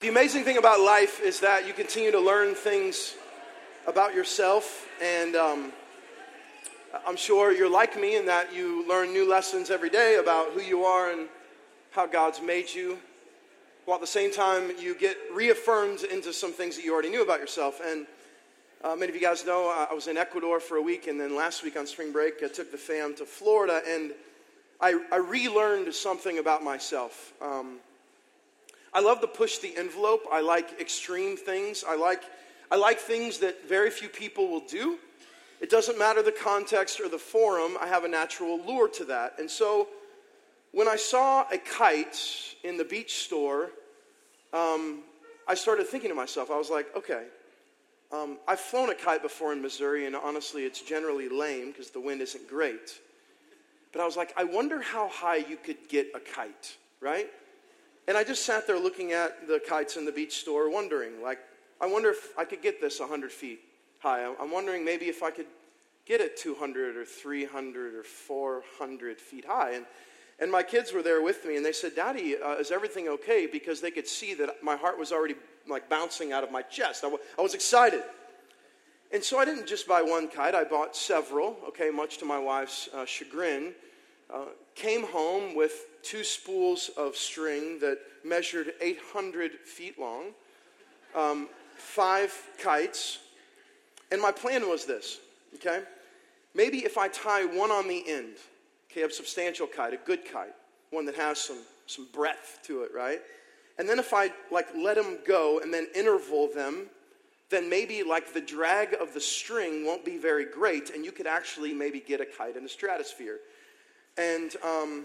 The amazing thing about life is that you continue to learn things about yourself, and um, I'm sure you're like me in that you learn new lessons every day about who you are and how God's made you, while at the same time you get reaffirmed into some things that you already knew about yourself. And uh, many of you guys know I was in Ecuador for a week, and then last week on spring break, I took the fam to Florida, and I, I relearned something about myself. Um, I love to push the envelope. I like extreme things. I like, I like things that very few people will do. It doesn't matter the context or the forum, I have a natural lure to that. And so when I saw a kite in the beach store, um, I started thinking to myself, I was like, okay, um, I've flown a kite before in Missouri, and honestly, it's generally lame because the wind isn't great. But I was like, I wonder how high you could get a kite, right? And I just sat there looking at the kites in the beach store, wondering, like, I wonder if I could get this 100 feet high. I'm wondering maybe if I could get it 200 or 300 or 400 feet high. And, and my kids were there with me, and they said, Daddy, uh, is everything okay? Because they could see that my heart was already like bouncing out of my chest. I, w- I was excited. And so I didn't just buy one kite, I bought several, okay, much to my wife's uh, chagrin. Uh, came home with two spools of string that measured 800 feet long, um, five kites, and my plan was this, okay? Maybe if I tie one on the end, okay, a substantial kite, a good kite, one that has some, some breadth to it, right? And then if I like let them go and then interval them, then maybe like the drag of the string won't be very great, and you could actually maybe get a kite in the stratosphere. And um,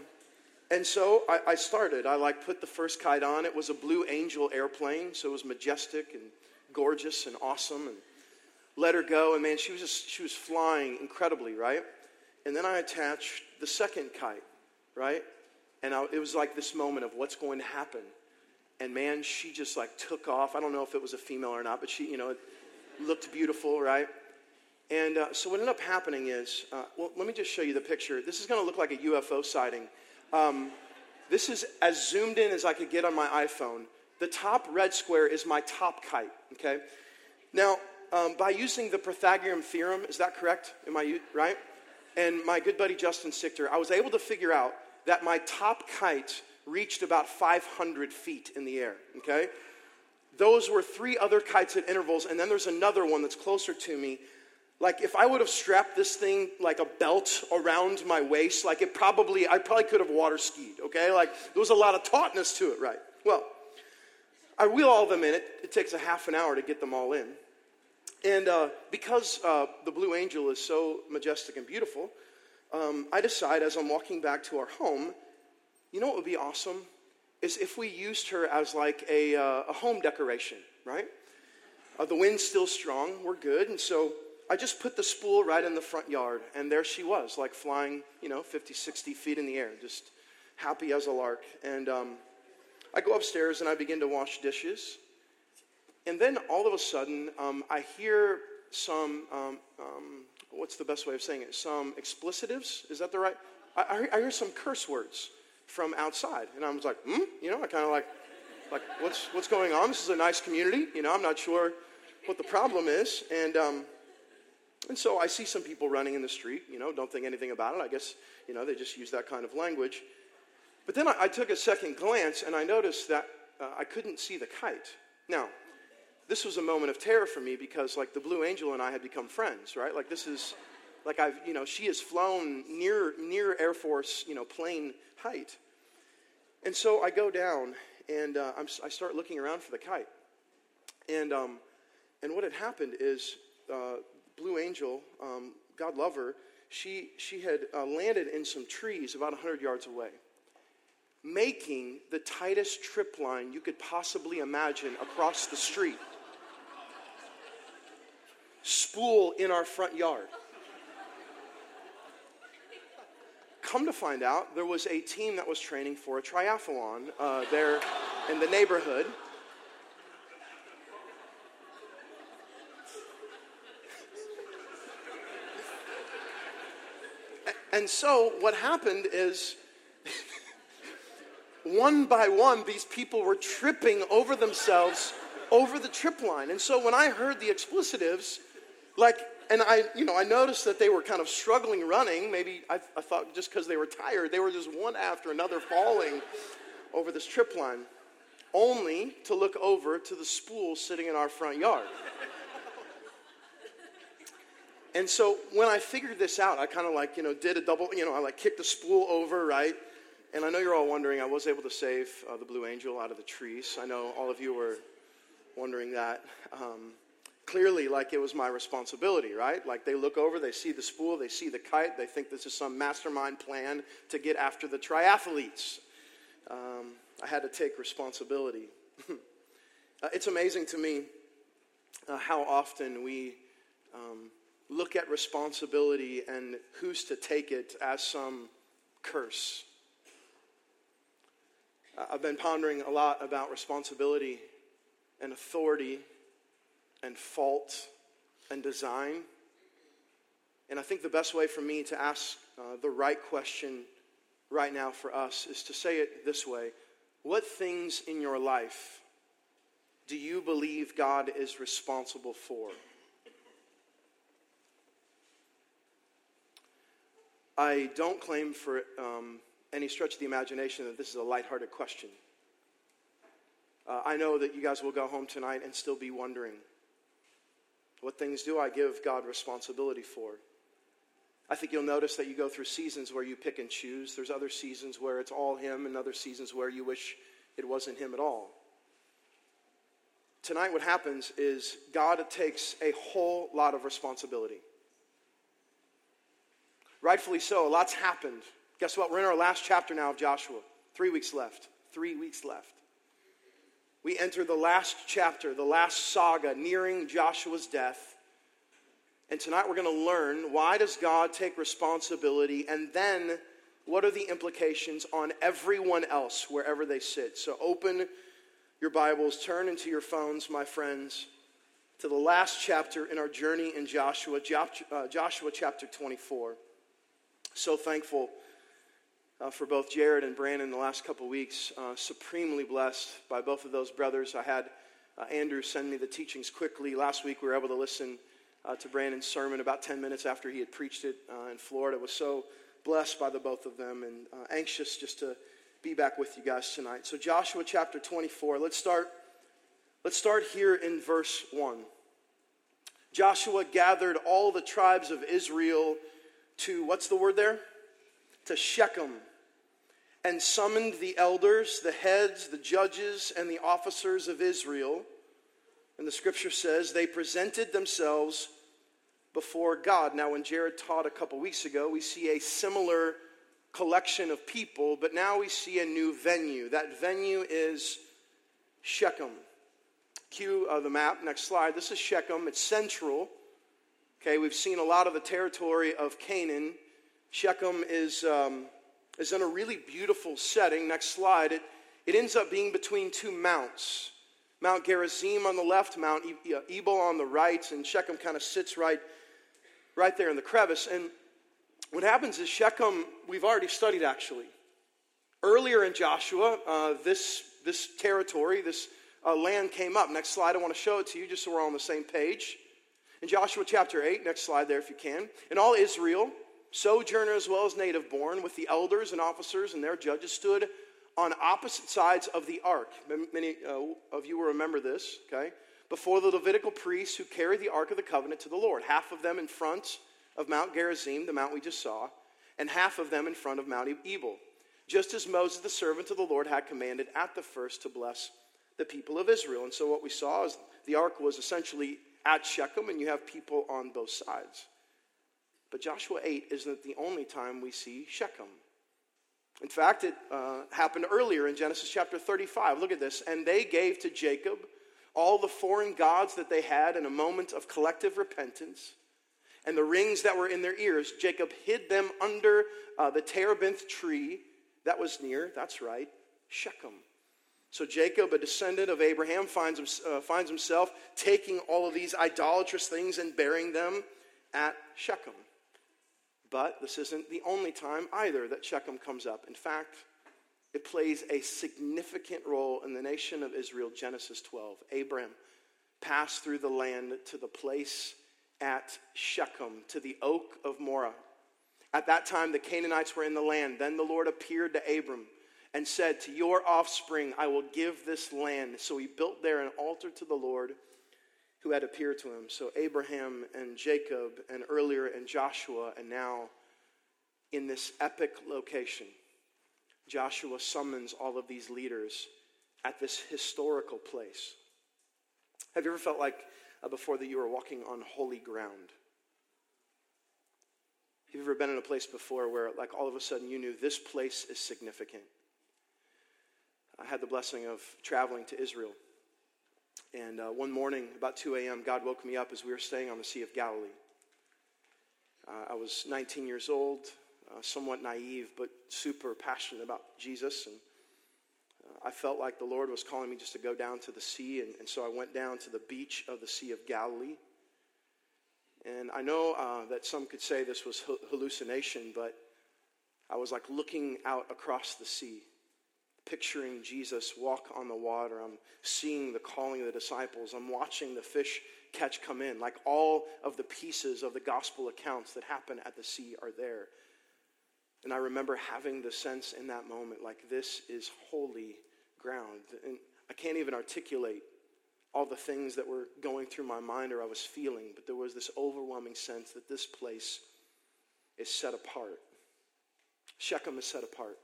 and so I, I, started. I like put the first kite on. It was a Blue Angel airplane, so it was majestic and gorgeous and awesome. And let her go, and man, she was just she was flying incredibly, right? And then I attached the second kite, right? And I, it was like this moment of what's going to happen. And man, she just like took off. I don't know if it was a female or not, but she, you know, looked beautiful, right? And uh, so what ended up happening is, uh, well, let me just show you the picture. This is going to look like a UFO sighting. Um, this is as zoomed in as I could get on my iPhone. The top red square is my top kite, okay? Now, um, by using the Pythagorean theorem, is that correct? Am I right? And my good buddy Justin Sichter, I was able to figure out that my top kite reached about 500 feet in the air, okay? Those were three other kites at intervals, and then there's another one that's closer to me like if I would have strapped this thing like a belt around my waist, like it probably, I probably could have water skied, okay? Like there was a lot of tautness to it, right? Well, I wheel all of them in. It, it takes a half an hour to get them all in. And uh, because uh, the Blue Angel is so majestic and beautiful, um, I decide as I'm walking back to our home, you know what would be awesome? Is if we used her as like a, uh, a home decoration, right? Uh, the wind's still strong, we're good. And so I just put the spool right in the front yard, and there she was, like flying, you know, 50, 60 feet in the air, just happy as a lark. And um, I go upstairs and I begin to wash dishes. And then all of a sudden, um, I hear some, um, um what's the best way of saying it? Some explicitives. Is that the right? I, I hear some curse words from outside. And I was like, hmm? You know, I kind of like, like, what's, what's going on? This is a nice community. You know, I'm not sure what the problem is. And, um, and so I see some people running in the street, you know, don't think anything about it. I guess, you know, they just use that kind of language. But then I, I took a second glance and I noticed that uh, I couldn't see the kite. Now, this was a moment of terror for me because, like, the Blue Angel and I had become friends, right? Like, this is, like, I've, you know, she has flown near, near Air Force, you know, plane height. And so I go down and uh, i start looking around for the kite. And, um, and what had happened is uh, Blue Angel, um, God love her, she, she had uh, landed in some trees about 100 yards away, making the tightest trip line you could possibly imagine across the street. Spool in our front yard. Come to find out, there was a team that was training for a triathlon uh, there in the neighborhood. And so what happened is one by one, these people were tripping over themselves over the trip line. And so when I heard the explicitives, like, and I, you know, I noticed that they were kind of struggling running. Maybe I, I thought just because they were tired, they were just one after another falling over this trip line, only to look over to the spool sitting in our front yard. And so when I figured this out, I kind of like, you know, did a double, you know, I like kicked the spool over, right? And I know you're all wondering, I was able to save uh, the Blue Angel out of the trees. I know all of you were wondering that. Um, clearly, like it was my responsibility, right? Like they look over, they see the spool, they see the kite, they think this is some mastermind plan to get after the triathletes. Um, I had to take responsibility. uh, it's amazing to me uh, how often we um, look at responsibility and who's to take it as some curse. I've been pondering a lot about responsibility and authority and fault and design. And I think the best way for me to ask uh, the right question right now for us is to say it this way What things in your life do you believe God is responsible for? I don't claim for um, any stretch of the imagination that this is a lighthearted question. Uh, I know that you guys will go home tonight and still be wondering what things do I give God responsibility for? I think you'll notice that you go through seasons where you pick and choose. There's other seasons where it's all Him, and other seasons where you wish it wasn't Him at all. Tonight, what happens is God takes a whole lot of responsibility. Rightfully so, a lot's happened. Guess what? We're in our last chapter now of Joshua. Three weeks left. Three weeks left. We enter the last chapter, the last saga, nearing Joshua's death. And tonight we're going to learn why does God take responsibility and then what are the implications on everyone else wherever they sit. So open your Bibles, turn into your phones, my friends, to the last chapter in our journey in Joshua, uh, Joshua chapter 24 so thankful uh, for both Jared and Brandon the last couple weeks. Uh, supremely blessed by both of those brothers. I had uh, Andrew send me the teachings quickly. Last week we were able to listen uh, to Brandon's sermon about 10 minutes after he had preached it uh, in Florida. Was so blessed by the both of them and uh, anxious just to be back with you guys tonight. So Joshua chapter 24. Let's start. Let's start here in verse 1. Joshua gathered all the tribes of Israel to, what's the word there? To Shechem, and summoned the elders, the heads, the judges, and the officers of Israel. And the scripture says they presented themselves before God. Now, when Jared taught a couple weeks ago, we see a similar collection of people, but now we see a new venue. That venue is Shechem. Cue uh, the map, next slide. This is Shechem, it's central Okay, we've seen a lot of the territory of Canaan. Shechem is, um, is in a really beautiful setting. Next slide. It, it ends up being between two mounts Mount Gerizim on the left, Mount Ebal on the right, and Shechem kind of sits right, right there in the crevice. And what happens is Shechem, we've already studied actually. Earlier in Joshua, uh, this, this territory, this uh, land came up. Next slide, I want to show it to you just so we're all on the same page. In Joshua chapter 8, next slide there if you can. And all Israel, sojourner as well as native born, with the elders and officers and their judges, stood on opposite sides of the ark. Many uh, of you will remember this, okay? Before the Levitical priests who carried the ark of the covenant to the Lord, half of them in front of Mount Gerizim, the mount we just saw, and half of them in front of Mount Ebal, just as Moses, the servant of the Lord, had commanded at the first to bless the people of Israel. And so what we saw is the ark was essentially at Shechem, and you have people on both sides. But Joshua 8 isn't the only time we see Shechem. In fact, it uh, happened earlier in Genesis chapter 35. Look at this. And they gave to Jacob all the foreign gods that they had in a moment of collective repentance, and the rings that were in their ears. Jacob hid them under uh, the terebinth tree that was near, that's right, Shechem. So Jacob, a descendant of Abraham, finds, uh, finds himself taking all of these idolatrous things and burying them at Shechem. But this isn't the only time either that Shechem comes up. In fact, it plays a significant role in the nation of Israel, Genesis 12. Abram passed through the land to the place at Shechem, to the oak of Moreh. At that time, the Canaanites were in the land. Then the Lord appeared to Abram and said, To your offspring I will give this land. So he built there an altar to the Lord who had appeared to him. So Abraham and Jacob, and earlier and Joshua, and now in this epic location, Joshua summons all of these leaders at this historical place. Have you ever felt like uh, before that you were walking on holy ground? Have you ever been in a place before where, like, all of a sudden you knew this place is significant? I had the blessing of traveling to Israel. And uh, one morning, about 2 a.m., God woke me up as we were staying on the Sea of Galilee. Uh, I was 19 years old, uh, somewhat naive, but super passionate about Jesus. And uh, I felt like the Lord was calling me just to go down to the sea. And, and so I went down to the beach of the Sea of Galilee. And I know uh, that some could say this was hallucination, but I was like looking out across the sea, picturing Jesus walk on the water. I'm seeing the calling of the disciples. I'm watching the fish catch come in. Like all of the pieces of the gospel accounts that happen at the sea are there. And I remember having the sense in that moment like, this is holy ground. And I can't even articulate all the things that were going through my mind or I was feeling, but there was this overwhelming sense that this place is set apart. Shechem is set apart.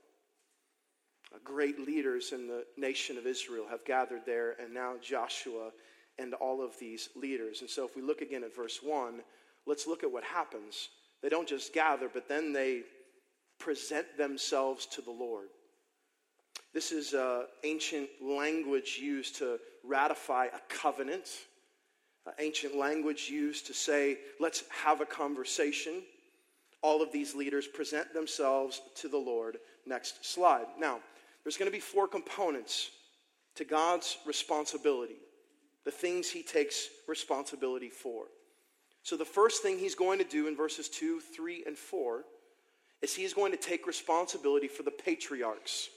Great leaders in the nation of Israel have gathered there, and now Joshua and all of these leaders. And so, if we look again at verse 1, let's look at what happens. They don't just gather, but then they present themselves to the Lord. This is uh, ancient language used to ratify a covenant, uh, ancient language used to say, let's have a conversation. All of these leaders present themselves to the Lord. Next slide. Now, there's going to be four components to God's responsibility, the things he takes responsibility for. So, the first thing he's going to do in verses 2, 3, and 4 is he's going to take responsibility for the patriarchs.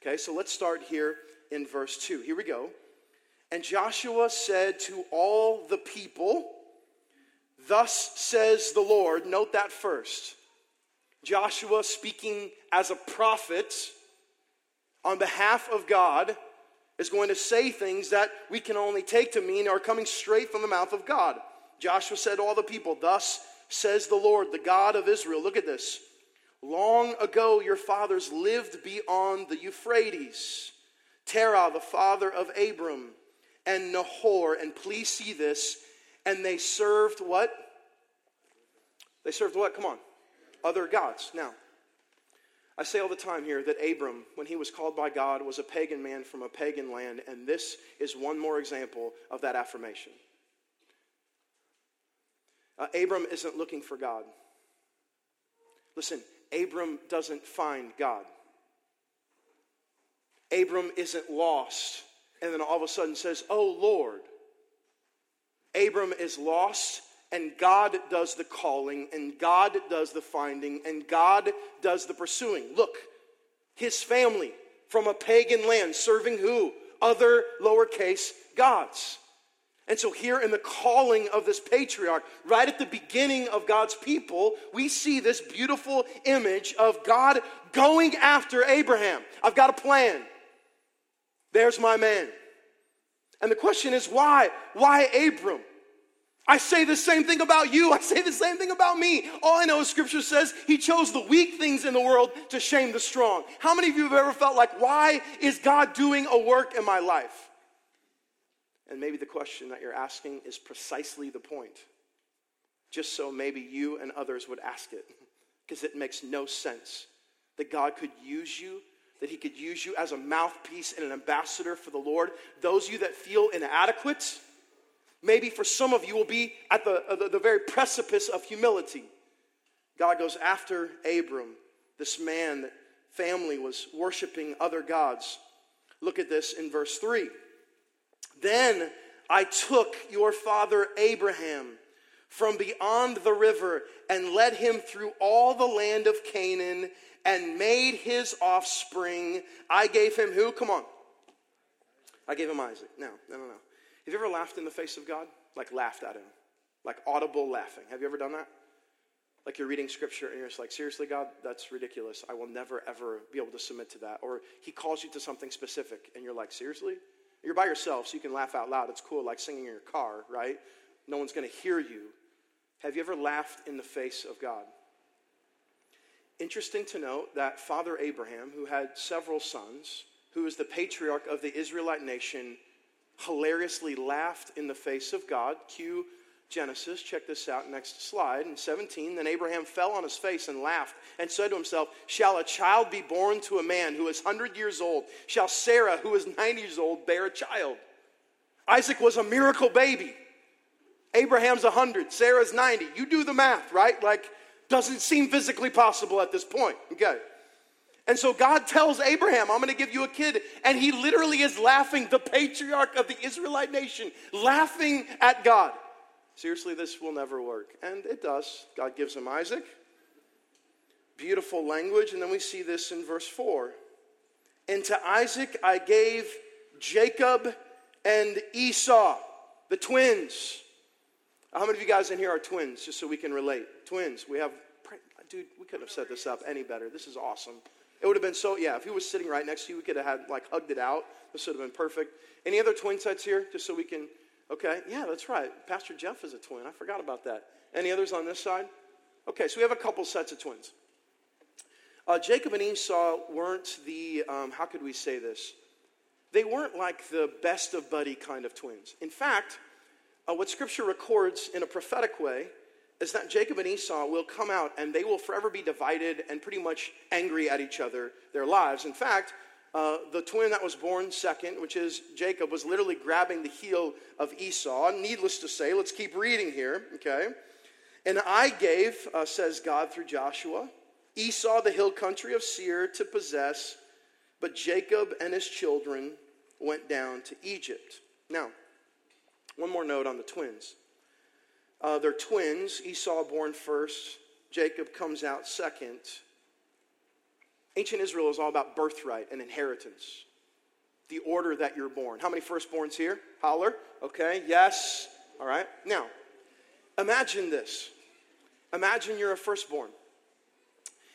Okay, so let's start here in verse 2. Here we go. And Joshua said to all the people, Thus says the Lord. Note that first. Joshua speaking as a prophet on behalf of God is going to say things that we can only take to mean are coming straight from the mouth of God. Joshua said to all the people, Thus says the Lord, the God of Israel. Look at this. Long ago, your fathers lived beyond the Euphrates. Terah, the father of Abram, and Nahor, and please see this, and they served what? They served what? Come on. Other gods. Now, I say all the time here that Abram, when he was called by God, was a pagan man from a pagan land, and this is one more example of that affirmation. Uh, Abram isn't looking for God. Listen, Abram doesn't find God. Abram isn't lost and then all of a sudden says, Oh Lord. Abram is lost and God does the calling and God does the finding and God does the pursuing. Look, his family from a pagan land serving who? Other lowercase gods. And so, here in the calling of this patriarch, right at the beginning of God's people, we see this beautiful image of God going after Abraham. I've got a plan. There's my man. And the question is, why? Why Abram? I say the same thing about you. I say the same thing about me. All I know is scripture says he chose the weak things in the world to shame the strong. How many of you have ever felt like, why is God doing a work in my life? And maybe the question that you're asking is precisely the point. Just so maybe you and others would ask it, because it makes no sense that God could use you, that He could use you as a mouthpiece and an ambassador for the Lord. Those of you that feel inadequate, maybe for some of you will be at the, uh, the, the very precipice of humility. God goes after Abram, this man that family was worshiping other gods. Look at this in verse 3. Then I took your father Abraham from beyond the river and led him through all the land of Canaan and made his offspring. I gave him who? Come on. I gave him Isaac. No, no, no, no. Have you ever laughed in the face of God? Like laughed at him? Like audible laughing. Have you ever done that? Like you're reading scripture and you're just like, seriously, God, that's ridiculous. I will never, ever be able to submit to that. Or he calls you to something specific and you're like, seriously? You're by yourself, so you can laugh out loud. It's cool, like singing in your car, right? No one's going to hear you. Have you ever laughed in the face of God? Interesting to note that Father Abraham, who had several sons, who was the patriarch of the Israelite nation, hilariously laughed in the face of God. Cue Genesis, check this out, next slide. In 17, then Abraham fell on his face and laughed and said to himself, Shall a child be born to a man who is 100 years old? Shall Sarah, who is 90 years old, bear a child? Isaac was a miracle baby. Abraham's 100, Sarah's 90. You do the math, right? Like, doesn't seem physically possible at this point. Okay. And so God tells Abraham, I'm going to give you a kid. And he literally is laughing, the patriarch of the Israelite nation, laughing at God. Seriously, this will never work. And it does. God gives him Isaac. Beautiful language. And then we see this in verse 4. And to Isaac I gave Jacob and Esau, the twins. How many of you guys in here are twins, just so we can relate? Twins. We have, dude, we couldn't have set this up any better. This is awesome. It would have been so, yeah, if he was sitting right next to you, we could have had, like, hugged it out. This would have been perfect. Any other twin sets here, just so we can, okay? Yeah, that's right. Pastor Jeff is a twin. I forgot about that. Any others on this side? Okay, so we have a couple sets of twins. Uh, Jacob and Esau weren't the, um, how could we say this? They weren't like the best of buddy kind of twins. In fact, uh, what Scripture records in a prophetic way is that Jacob and Esau will come out and they will forever be divided and pretty much angry at each other their lives. In fact, uh, the twin that was born second, which is Jacob, was literally grabbing the heel of Esau. Needless to say, let's keep reading here, okay? And I gave, uh, says God through Joshua, Esau the hill country of Seir to possess, but Jacob and his children went down to Egypt. Now, one more note on the twins. Uh, they're twins. Esau born first, Jacob comes out second. Ancient Israel is all about birthright and inheritance, the order that you're born. How many firstborns here? Holler. Okay, yes. All right. Now, imagine this. Imagine you're a firstborn.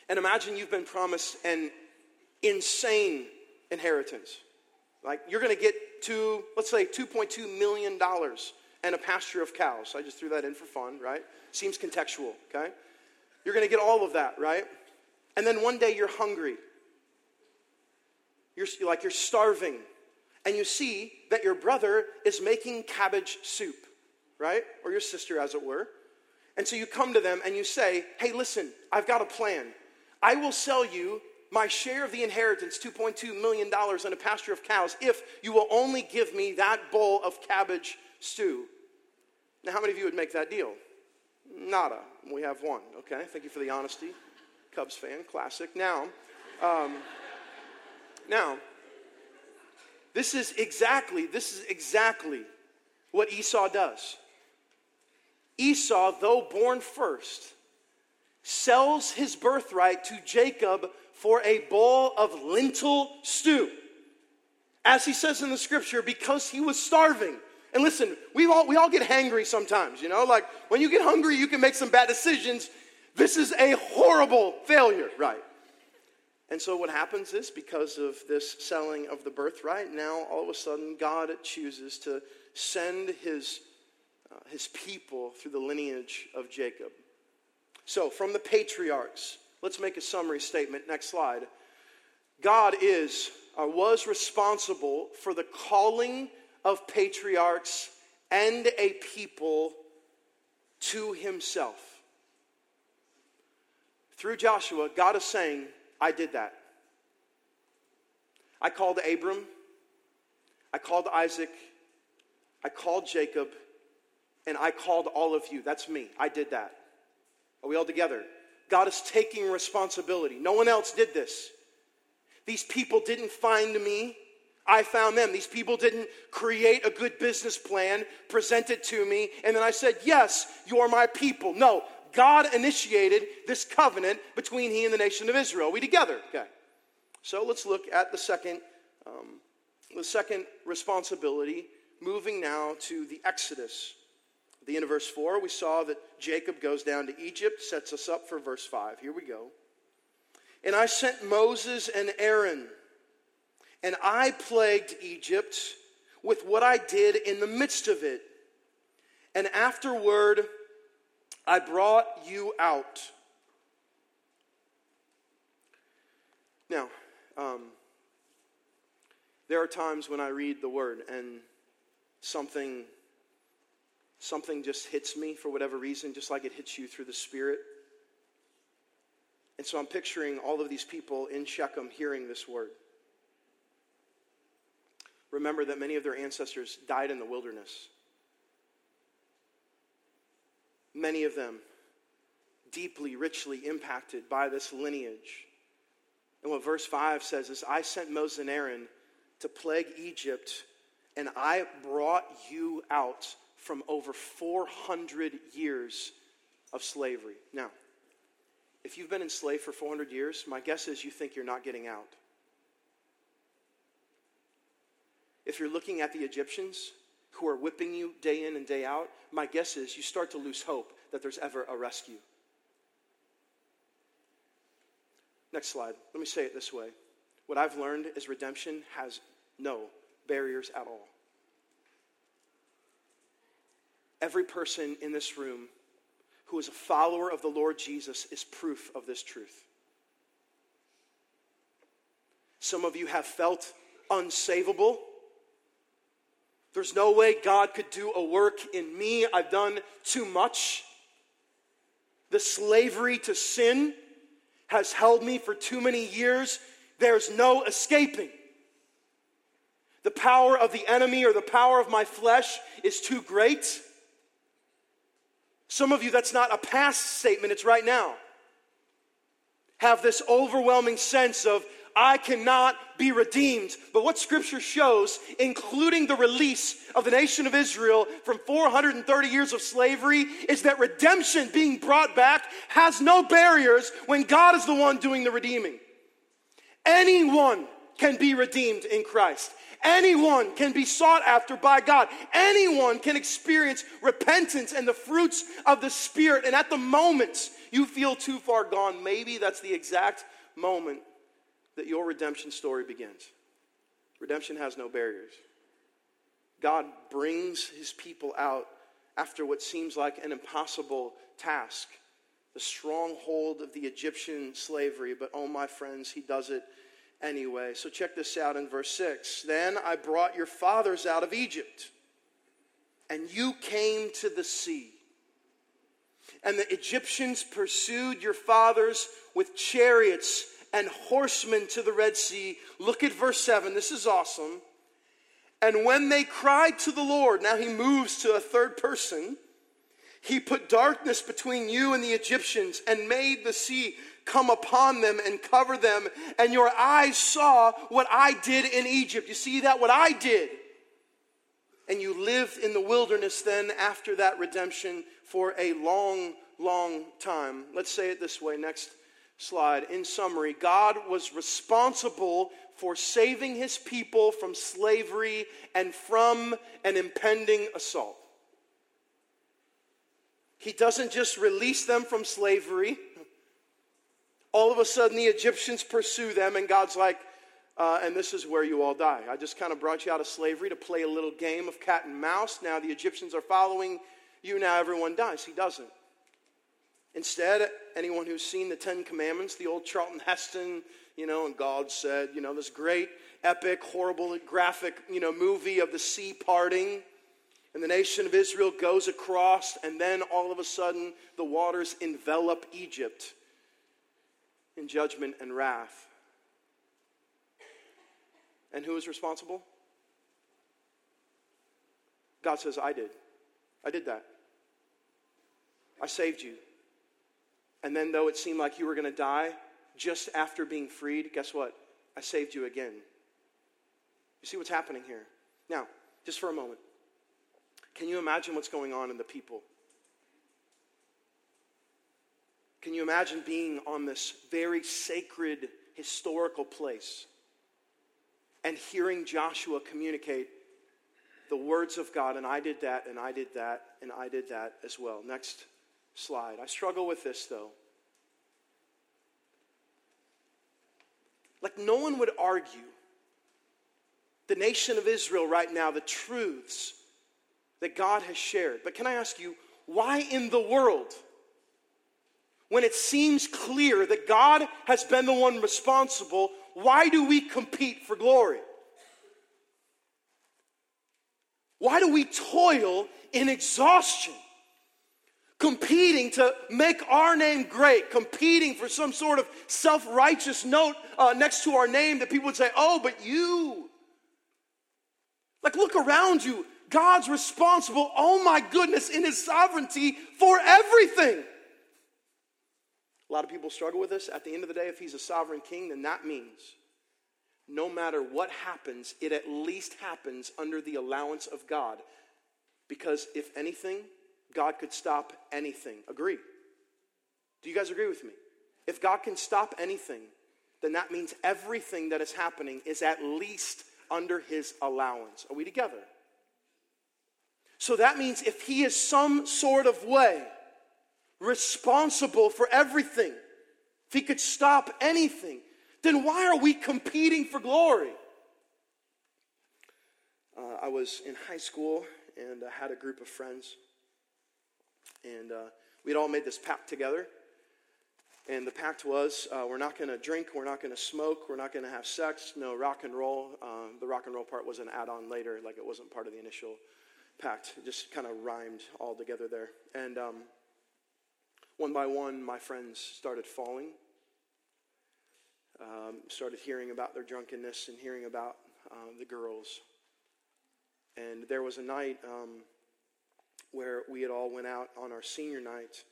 And imagine you've been promised an insane inheritance. Like you're going to get to, let's say, $2.2 million and a pasture of cows. I just threw that in for fun, right? Seems contextual, okay? You're going to get all of that, right? And then one day you're hungry. You're like you're starving. And you see that your brother is making cabbage soup, right? Or your sister, as it were. And so you come to them and you say, hey, listen, I've got a plan. I will sell you my share of the inheritance, $2.2 million and a pasture of cows, if you will only give me that bowl of cabbage stew. Now, how many of you would make that deal? Nada. We have one. Okay. Thank you for the honesty. Cubs fan, classic. Now, um, now, this is exactly, this is exactly what Esau does. Esau, though born first, sells his birthright to Jacob for a bowl of lentil stew. As he says in the scripture, because he was starving. And listen, we all, we all get hangry sometimes, you know? Like when you get hungry, you can make some bad decisions. This is a horrible failure, right? And so what happens is because of this selling of the birthright, now all of a sudden God chooses to send his, uh, his people through the lineage of Jacob. So from the patriarchs, let's make a summary statement. Next slide. God is or was responsible for the calling of patriarchs and a people to himself. Through Joshua, God is saying, I did that. I called Abram, I called Isaac, I called Jacob, and I called all of you. That's me. I did that. Are we all together? God is taking responsibility. No one else did this. These people didn't find me. I found them. These people didn't create a good business plan, present it to me, and then I said, Yes, you're my people. No, God initiated this covenant between He and the nation of Israel. We together? Okay. So let's look at the second, um, the second responsibility, moving now to the Exodus. At the end of verse 4, we saw that Jacob goes down to Egypt, sets us up for verse 5. Here we go. And I sent Moses and Aaron and I plagued Egypt with what I did in the midst of it. And afterward, I brought you out. Now, um, there are times when I read the word and something something just hits me for whatever reason, just like it hits you through the Spirit. And so I'm picturing all of these people in Shechem hearing this word remember that many of their ancestors died in the wilderness. Many of them deeply, richly impacted by this lineage. And what verse 5 says is I sent Moses and Aaron to plague Egypt, and I brought you out from over 400 years of slavery. Now, if you've been enslaved for 400 years, my guess is you think you're not getting out. If you're looking at the Egyptians who are whipping you day in and day out, my guess is you start to lose hope that there's ever a rescue. Next slide. Let me say it this way. What I've learned is redemption has no barriers at all. Every person in this room who is a follower of the Lord Jesus is proof of this truth. Some of you have felt unsavable there's no way God could do a work in me. I've done too much. The slavery to sin has held me for too many years. There's no escaping. The power of the enemy or the power of my flesh is too great. Some of you, that's not a past statement, it's right now. Have this overwhelming sense of, I cannot be redeemed. But what scripture shows, including the release of the nation of Israel from 430 years of slavery, is that redemption being brought back has no barriers when God is the one doing the redeeming. Anyone can be redeemed in Christ. Anyone can be sought after by God. Anyone can experience repentance and the fruits of the Spirit. And at the moment you feel too far gone, maybe that's the exact moment that your redemption story begins. Redemption has no barriers. God brings his people out after what seems like an impossible task the stronghold of the Egyptian slavery, but oh, my friends, he does it anyway. So check this out in verse 6. Then I brought your fathers out of Egypt, and you came to the sea. And the Egyptians pursued your fathers with chariots and horsemen to the Red Sea. Look at verse 7. This is awesome. And when they cried to the Lord, now he moves to a third person. He put darkness between you and the Egyptians and made the sea come upon them and cover them. And your eyes saw what I did in Egypt. You see that? What I did. And you lived in the wilderness then after that redemption for a long, long time. Let's say it this way. Next slide. In summary, God was responsible for saving his people from slavery and from an impending assault. He doesn't just release them from slavery. All of a sudden, the Egyptians pursue them, and God's like, uh, and this is where you all die. I just kind of brought you out of slavery to play a little game of cat and mouse. Now the Egyptians are following you, now everyone dies. He doesn't. Instead, anyone who's seen the Ten Commandments, the old Charlton Heston, you know, and God said, you know, this great, epic, horrible, graphic, you know, movie of the sea parting, and the nation of Israel goes across, and then all of a sudden the waters envelop Egypt in judgment and wrath. And who is responsible? God says, I did. I did that. I saved you. And then, though it seemed like you were going to die just after being freed, guess what? I saved you again. You see what's happening here? Now, just for a moment, can you imagine what's going on in the people? Can you imagine being on this very sacred historical place and hearing Joshua communicate the words of God, and I did that, and I did that, and I did that as well. Next slide. I struggle with this though. Like, no one would argue the nation of Israel right now, the truths that God has shared. But can I ask you, why in the world, when it seems clear that God has been the one responsible, why do we compete for glory? Why do we toil in exhaustion? Competing to make our name great, competing for some sort of self righteous note uh, next to our name that people would say, oh, but you. Like, look around you. God's responsible, oh my goodness, in his sovereignty for everything. A lot of people struggle with this. At the end of the day, if he's a sovereign king, then that means no matter what happens, it at least happens under the allowance of God. Because if anything, God could stop anything. Agree? Do you guys agree with me? If God can stop anything, then that means everything that is happening is at least under his allowance. Are we together? So that means if he is some sort of way responsible for everything, if he could stop anything, then why are we competing for glory? Uh, I was in high school and I had a group of friends, and uh, we'd all made this pact together. And the pact was uh, we're not going to drink, we're not going to smoke, we're not going to have sex, no rock and roll. Uh, the rock and roll part was an add on later, like it wasn't part of the initial pact. It just kind of rhymed all together there. And um, one by one, my friends started falling um, started hearing about their drunkenness and hearing about uh, the girls. And there was a night um, where we had all went out on our senior night,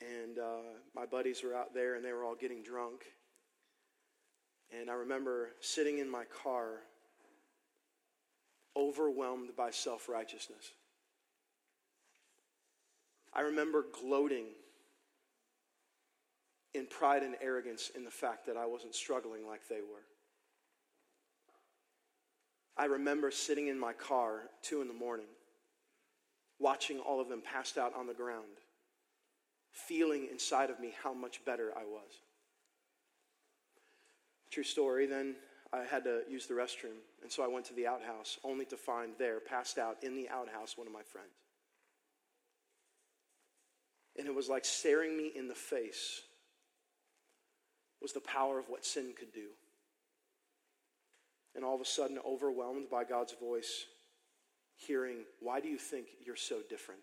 and uh, my buddies were out there, and they were all getting drunk. And I remember sitting in my car, overwhelmed by self righteousness. I remember gloating in pride and arrogance in the fact that I wasn't struggling like they were. I remember sitting in my car, two in the morning, watching all of them passed out on the ground, feeling inside of me how much better I was. True story, then I had to use the restroom, and so I went to the outhouse, only to find there, passed out in the outhouse, one of my friends. And it was like staring me in the face was the power of what sin could do. And all of a sudden, overwhelmed by God's voice, hearing, Why do you think you're so different?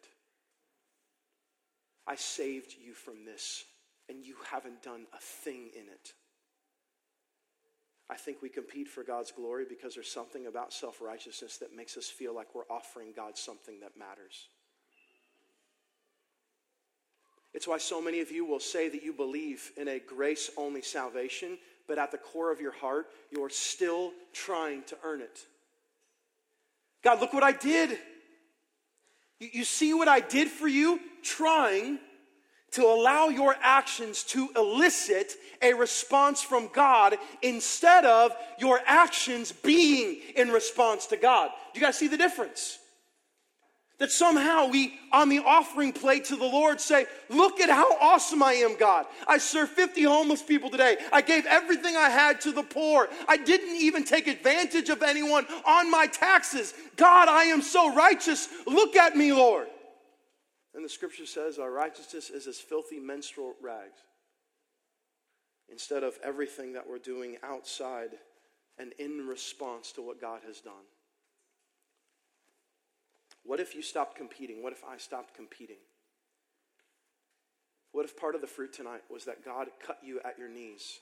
I saved you from this, and you haven't done a thing in it. I think we compete for God's glory because there's something about self righteousness that makes us feel like we're offering God something that matters. It's why so many of you will say that you believe in a grace only salvation, but at the core of your heart, you're still trying to earn it. God, look what I did. You, you see what I did for you? Trying to allow your actions to elicit a response from God instead of your actions being in response to God. Do you guys see the difference? That somehow we, on the offering plate to the Lord, say, Look at how awesome I am, God. I served 50 homeless people today. I gave everything I had to the poor. I didn't even take advantage of anyone on my taxes. God, I am so righteous. Look at me, Lord. And the scripture says, Our righteousness is as filthy menstrual rags. Instead of everything that we're doing outside and in response to what God has done. What if you stopped competing? What if I stopped competing? What if part of the fruit tonight was that God cut you at your knees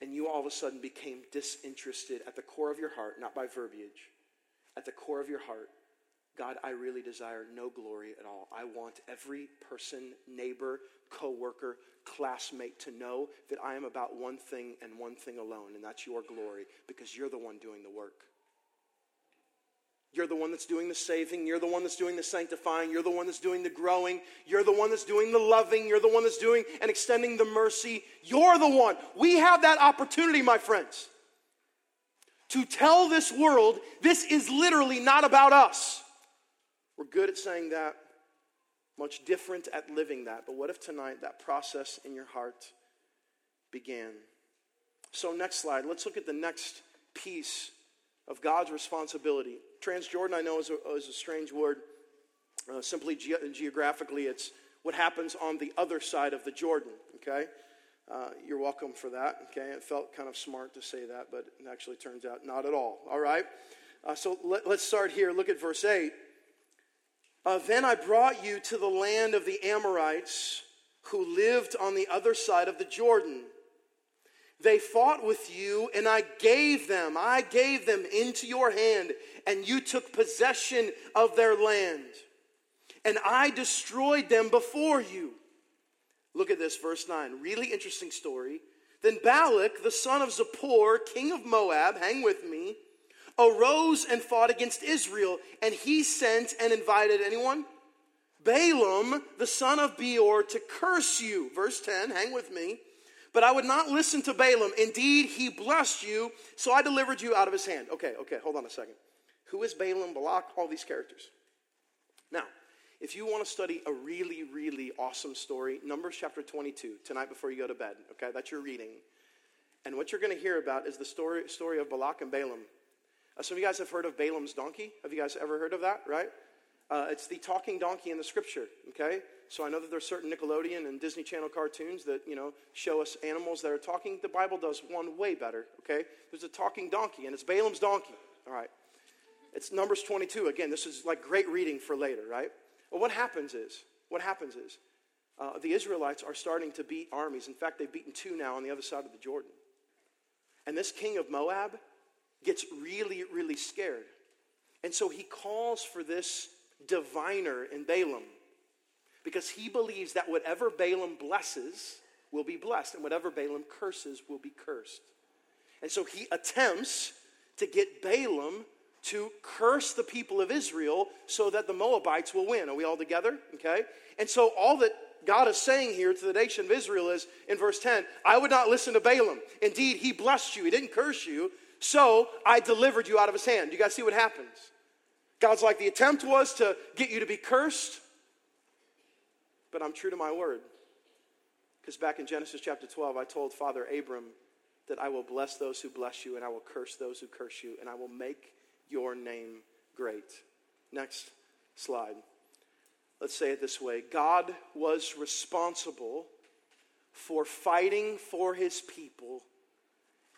and you all of a sudden became disinterested at the core of your heart, not by verbiage, at the core of your heart, God, I really desire no glory at all. I want every person, neighbor, coworker, classmate to know that I am about one thing and one thing alone, and that's your glory, because you're the one doing the work. You're the one that's doing the saving. You're the one that's doing the sanctifying. You're the one that's doing the growing. You're the one that's doing the loving. You're the one that's doing and extending the mercy. You're the one. We have that opportunity, my friends, to tell this world this is literally not about us. We're good at saying that, much different at living that. But what if tonight that process in your heart began? So, next slide. Let's look at the next piece of God's responsibility. Transjordan, I know, is a, is a strange word. Uh, simply ge- geographically, it's what happens on the other side of the Jordan, okay? Uh, you're welcome for that, okay? It felt kind of smart to say that, but it actually turns out not at all, all right? Uh, so let, us start here. Look at verse 8. Uh, then I brought you to the land of the Amorites who lived on the other side of the Jordan. They fought with you, and I gave them, I gave them into your hand, and you took possession of their land. And I destroyed them before you. Look at this, verse 9. Really interesting story. Then Balak, the son of Zippor, king of Moab, hang with me, arose and fought against Israel, and he sent and invited anyone? Balaam, the son of Beor, to curse you. Verse 10, hang with me. But I would not listen to Balaam. Indeed, he blessed you, so I delivered you out of his hand. Okay, okay, hold on a second. Who is Balaam, Balak, all these characters? Now, if you want to study a really, really awesome story, Numbers chapter 22, tonight before you go to bed, okay, that's your reading. And what you're going to hear about is the story, story of Balak and Balaam. Uh, some of you guys have heard of Balaam's donkey. Have you guys ever heard of that, right? Uh, it's the talking donkey in the scripture, okay? So I know that there's certain Nickelodeon and Disney Channel cartoons that, you know, show us animals that are talking. The Bible does one way better, okay? There's a talking donkey, and it's Balaam's donkey, all right? It's Numbers 22. Again, this is like great reading for later, right? Well, what happens is, what happens is, uh, the Israelites are starting to beat armies. In fact, they've beaten two now on the other side of the Jordan. And this king of Moab gets really, really scared. And so he calls for this diviner in Balaam because he believes that whatever Balaam blesses will be blessed and whatever Balaam curses will be cursed. And so he attempts to get Balaam to curse the people of Israel so that the Moabites will win. Are we all together? Okay. And so all that God is saying here to the nation of Israel is in verse 10 I would not listen to Balaam. Indeed, he blessed you, he didn't curse you. So I delivered you out of his hand. You guys see what happens? God's like, the attempt was to get you to be cursed, but I'm true to my word. Because back in Genesis chapter 12, I told Father Abram that I will bless those who bless you, and I will curse those who curse you, and I will make your name great. Next slide. Let's say it this way God was responsible for fighting for his people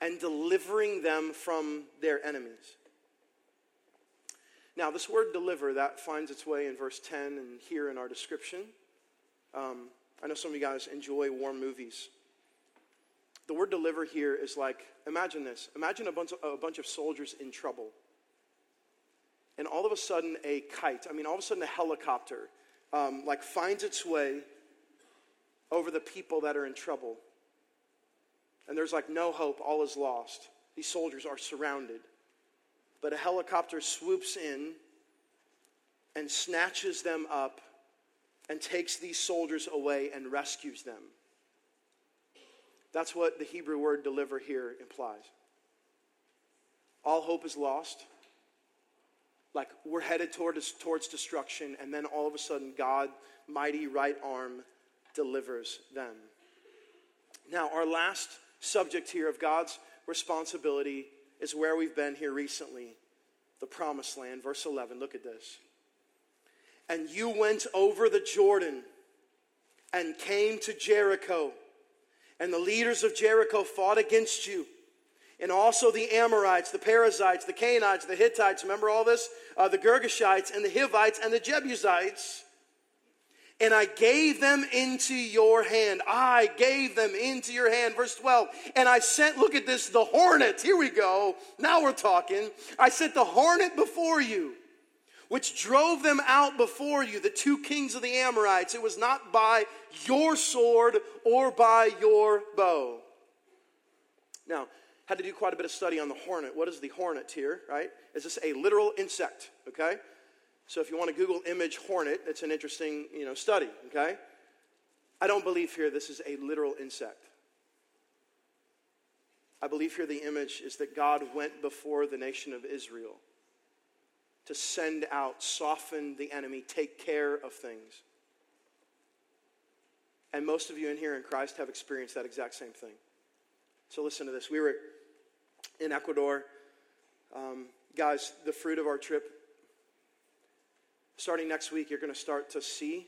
and delivering them from their enemies. Now, this word deliver, that finds its way in verse 10 and here in our description. Um, I know some of you guys enjoy war movies. The word deliver here is like imagine this imagine a bunch of, a bunch of soldiers in trouble. And all of a sudden, a kite, I mean, all of a sudden, a helicopter, um, like finds its way over the people that are in trouble. And there's like no hope, all is lost. These soldiers are surrounded. But a helicopter swoops in and snatches them up and takes these soldiers away and rescues them. That's what the Hebrew word deliver here implies. All hope is lost. Like we're headed toward, towards destruction, and then all of a sudden, God, mighty right arm, delivers them. Now, our last subject here of God's responsibility is where we've been here recently the promised land. Verse 11, look at this. And you went over the Jordan and came to Jericho, and the leaders of Jericho fought against you. And also the Amorites, the Perizzites, the Canaanites, the Hittites, remember all this? Uh, the Girgashites, and the Hivites, and the Jebusites and I gave them into your hand. I gave them into your hand. Verse 12. And I sent, look at this, the hornet. Here we go. Now we're talking. I sent the hornet before you which drove them out before you, the two kings of the Amorites. It was not by your sword or by your bow. Now, had to do quite a bit of study on the hornet. What is the hornet here, right? Is this a literal insect, okay? So if you want to Google image hornet, it's an interesting, you know, study, okay? I don't believe here this is a literal insect. I believe here the image is that God went before the nation of Israel to send out, soften the enemy, take care of things. And most of you in here in Christ have experienced that exact same thing. So listen to this. We were in Ecuador. Um, guys, the fruit of our trip, starting next week, you're going to start to see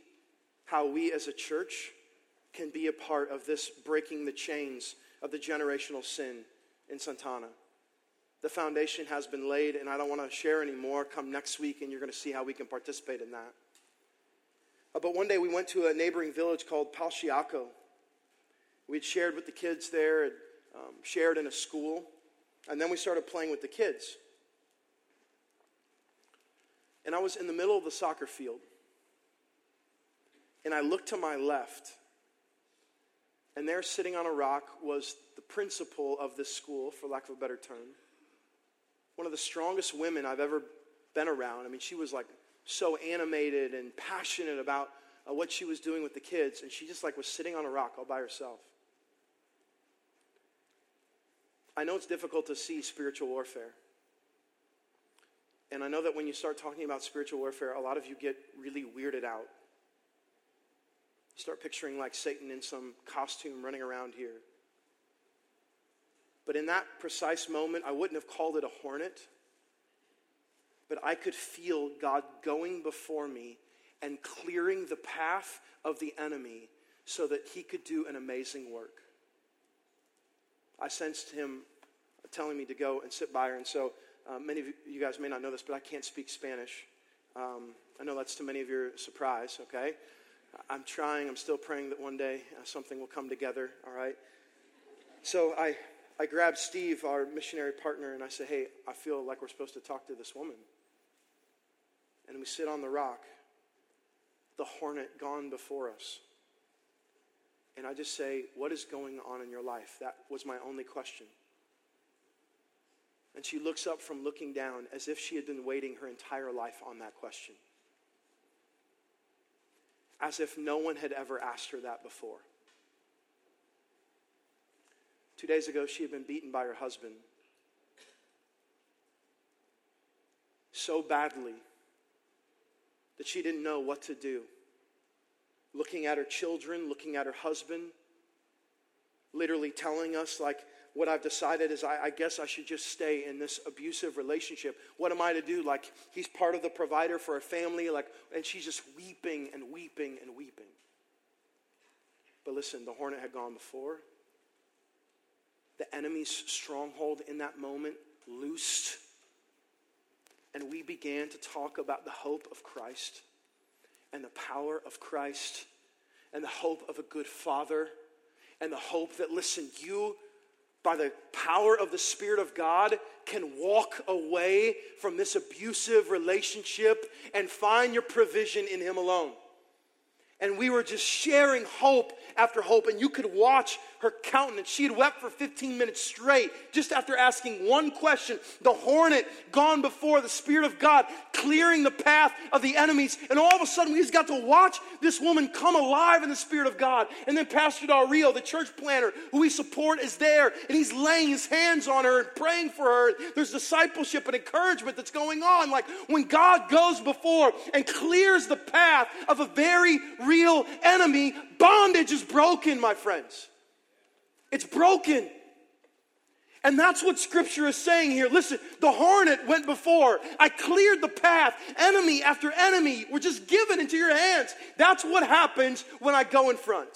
how we as a church can be a part of this breaking the chains of the generational sin in Santana. The foundation has been laid, and I don't want to share anymore. Come next week, and you're going to see how we can participate in that. Uh, but one day we went to a neighboring village called Palchiaco. We'd shared with the kids there, and, um, shared in a school, and then we started playing with the kids. And I was in the middle of the soccer field, and I looked to my left, and there sitting on a rock was the principal of this school, for lack of a better term. One of the strongest women I've ever been around. I mean, she was like so animated and passionate about uh, what she was doing with the kids, and she just like was sitting on a rock all by herself. I know it's difficult to see spiritual warfare. And I know that when you start talking about spiritual warfare, a lot of you get really weirded out. You start picturing like Satan in some costume running around here. But in that precise moment, I wouldn't have called it a hornet, but I could feel God going before me and clearing the path of the enemy so that he could do an amazing work. I sensed him telling me to go and sit by her, and so uh, many of you guys may not know this, but I can't speak Spanish. Um, I know that's to many of your surprise, okay? I'm trying, I'm still praying that one day uh, something will come together, all right? So I, I grabbed Steve, our missionary partner, and I said, Hey, I feel like we're supposed to talk to this woman. And we sit on the rock, the hornet gone before us. And I just say, What is going on in your life? That was my only question. And she looks up from looking down as if she had been waiting her entire life on that question as if no one had ever asked her that before. Two days ago, she had been beaten by her husband so badly that she didn't know what to do. Looking at her children, looking at her husband, literally telling us, like, what I've decided is I, I, guess I should just stay in this abusive relationship. What am I to do? Like, he's part of the provider for a family, like, and she's just weeping and weeping and weeping. But listen, the hornet had gone before. The enemy's stronghold in that moment loosed. And we began to talk about the hope of Christ and the power of Christ and the hope of a good father and the hope that, listen, you by the power of the Spirit of God, can walk away from this abusive relationship and find your provision in Him alone. And we were just sharing hope after hope, and you could watch her countenance. She had wept for 15 minutes straight just after asking one question. The hornet gone before the Spirit of God, clearing the path of the enemies. And all of a sudden, we just got to watch this woman come alive in the Spirit of God. And then Pastor Del Rio, the church planner who we support, is there, and he's laying his hands on her and praying for her. There's discipleship and encouragement that's going on. Like when God goes before and clears the path of a very real enemy, bondage is broken, my friends. It's broken. And that's what scripture is saying here. Listen, the hornet went before. I cleared the path. Enemy after enemy were just given into your hands. That's what happens when I go in front.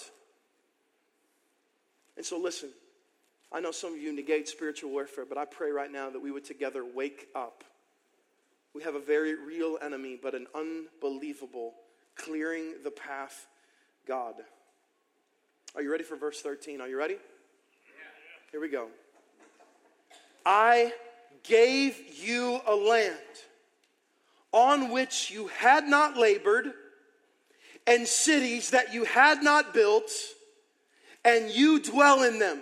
And so, listen, I know some of you negate spiritual warfare, but I pray right now that we would together wake up. We have a very real enemy, but an unbelievable clearing the path God. Are you ready for verse 13? Are you ready? Here we go. I gave you a land on which you had not labored, and cities that you had not built, and you dwell in them.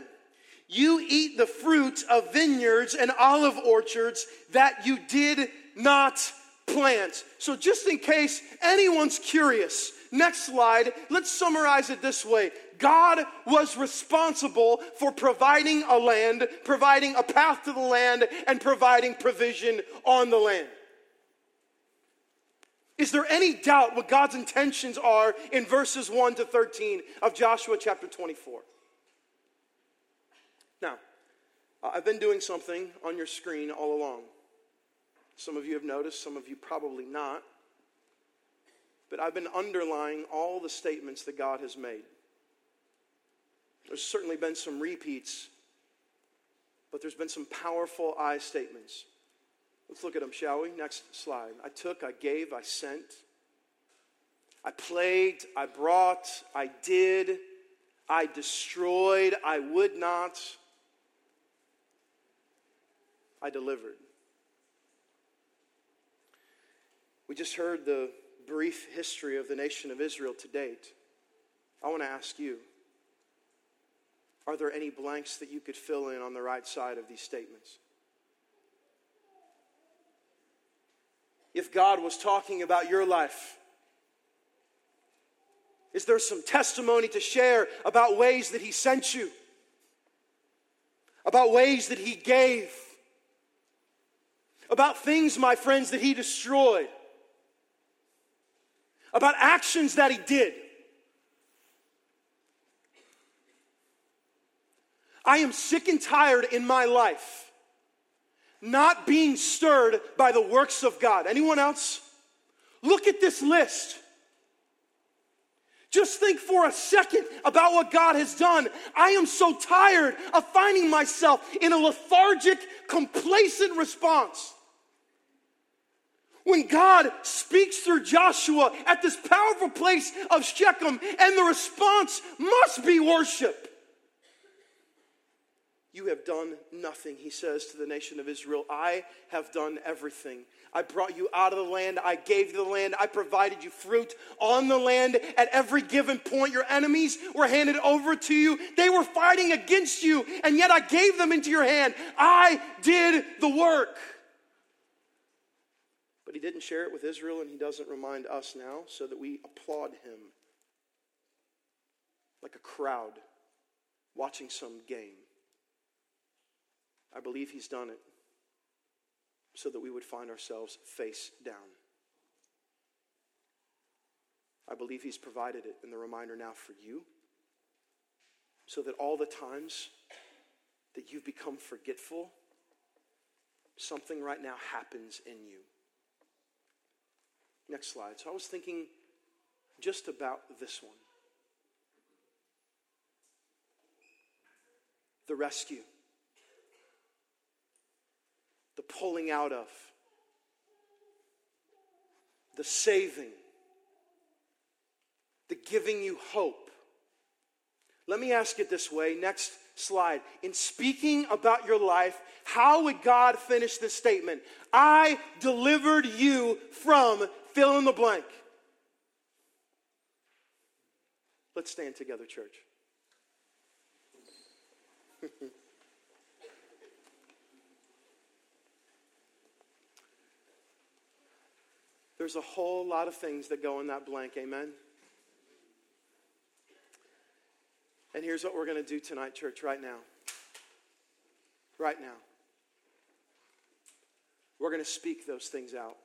You eat the fruit of vineyards and olive orchards that you did not plant. So, just in case anyone's curious, next slide, let's summarize it this way God was responsible for providing a land, providing a path to the land, and providing provision on the land. Is there any doubt what God's intentions are in verses 1 to 13 of Joshua chapter 24? Now, I've been doing something on your screen all along. Some of you have noticed, some of you probably not. But I've been underlying all the statements that God has made. There's certainly been some repeats, but there's been some powerful I statements. Let's look at them, shall we? Next slide. I took, I gave, I sent. I plagued, I brought, I did, I destroyed, I would not, I delivered. We just heard the brief history of the nation of Israel to date. I want to ask you are there any blanks that you could fill in on the right side of these statements? if God was talking about your life? Is there some testimony to share about ways that He sent you? About ways that He gave? About things, my friends, that He destroyed? About actions that He did? I am sick and tired in my life not being stirred by the works of God. Anyone else? Look at this list. Just think for a second about what God has done. I am so tired of finding myself in a lethargic, complacent response. When God speaks through Joshua at this powerful place of Shechem, and the response must be worship. You have done nothing, he says to the nation of Israel. I have done everything. I brought you out of the land. I gave you the land. I provided you fruit on the land. At every given point, your enemies were handed over to you. They were fighting against you, and yet I gave them into your hand. I did the work. But he didn't share it with Israel, and he doesn't remind us now, so that we applaud him like a crowd watching some game. I believe He's done it so that we would find ourselves face down. I believe He's provided it in the reminder now for you so that all the times that you've become forgetful, something right now happens in you. Next slide. So I was thinking just about this one the rescue the pulling out of, the saving, the giving you hope. Let me ask it this way. Next slide. In speaking about your life, how would God finish this statement? I delivered you from fill in the blank. Let's stand together, church. There's a whole lot of things that go in that blank, amen? And here's what we're going to do tonight, church, right now. Right now. We're going to speak those things out.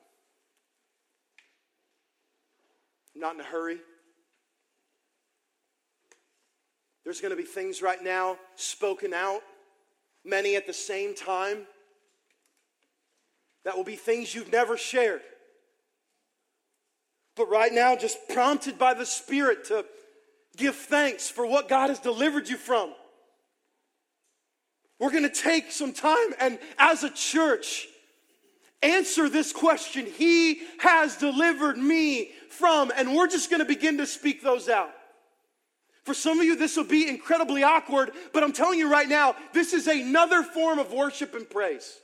I'm not in a hurry. There's going to be things right now spoken out, many at the same time. That will be things you've never shared. But right now, just prompted by the Spirit to give thanks for what God has delivered you from. We're going to take some time and, as a church, answer this question He has delivered me from. And we're just going to begin to speak those out. For some of you, this will be incredibly awkward, but I'm telling you right now, this is another form of worship and praise.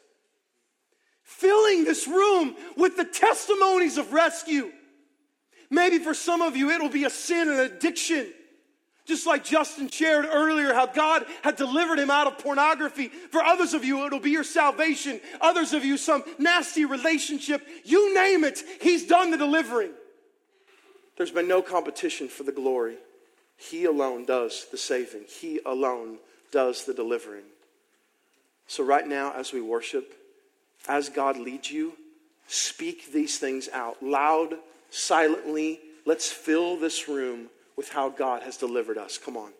filling this room with the testimonies of rescue. Maybe for some of you, it'll be a sin and addiction. Just like Justin shared earlier, how God had delivered him out of pornography. For others of you, it'll be your salvation. Others of you, some nasty relationship. You name it, He's done the delivering. There's been no competition for the glory. He alone does the saving, He alone does the delivering. So, right now, as we worship, as God leads you, speak these things out loud, silently. Let's fill this room with how God has delivered us. Come on.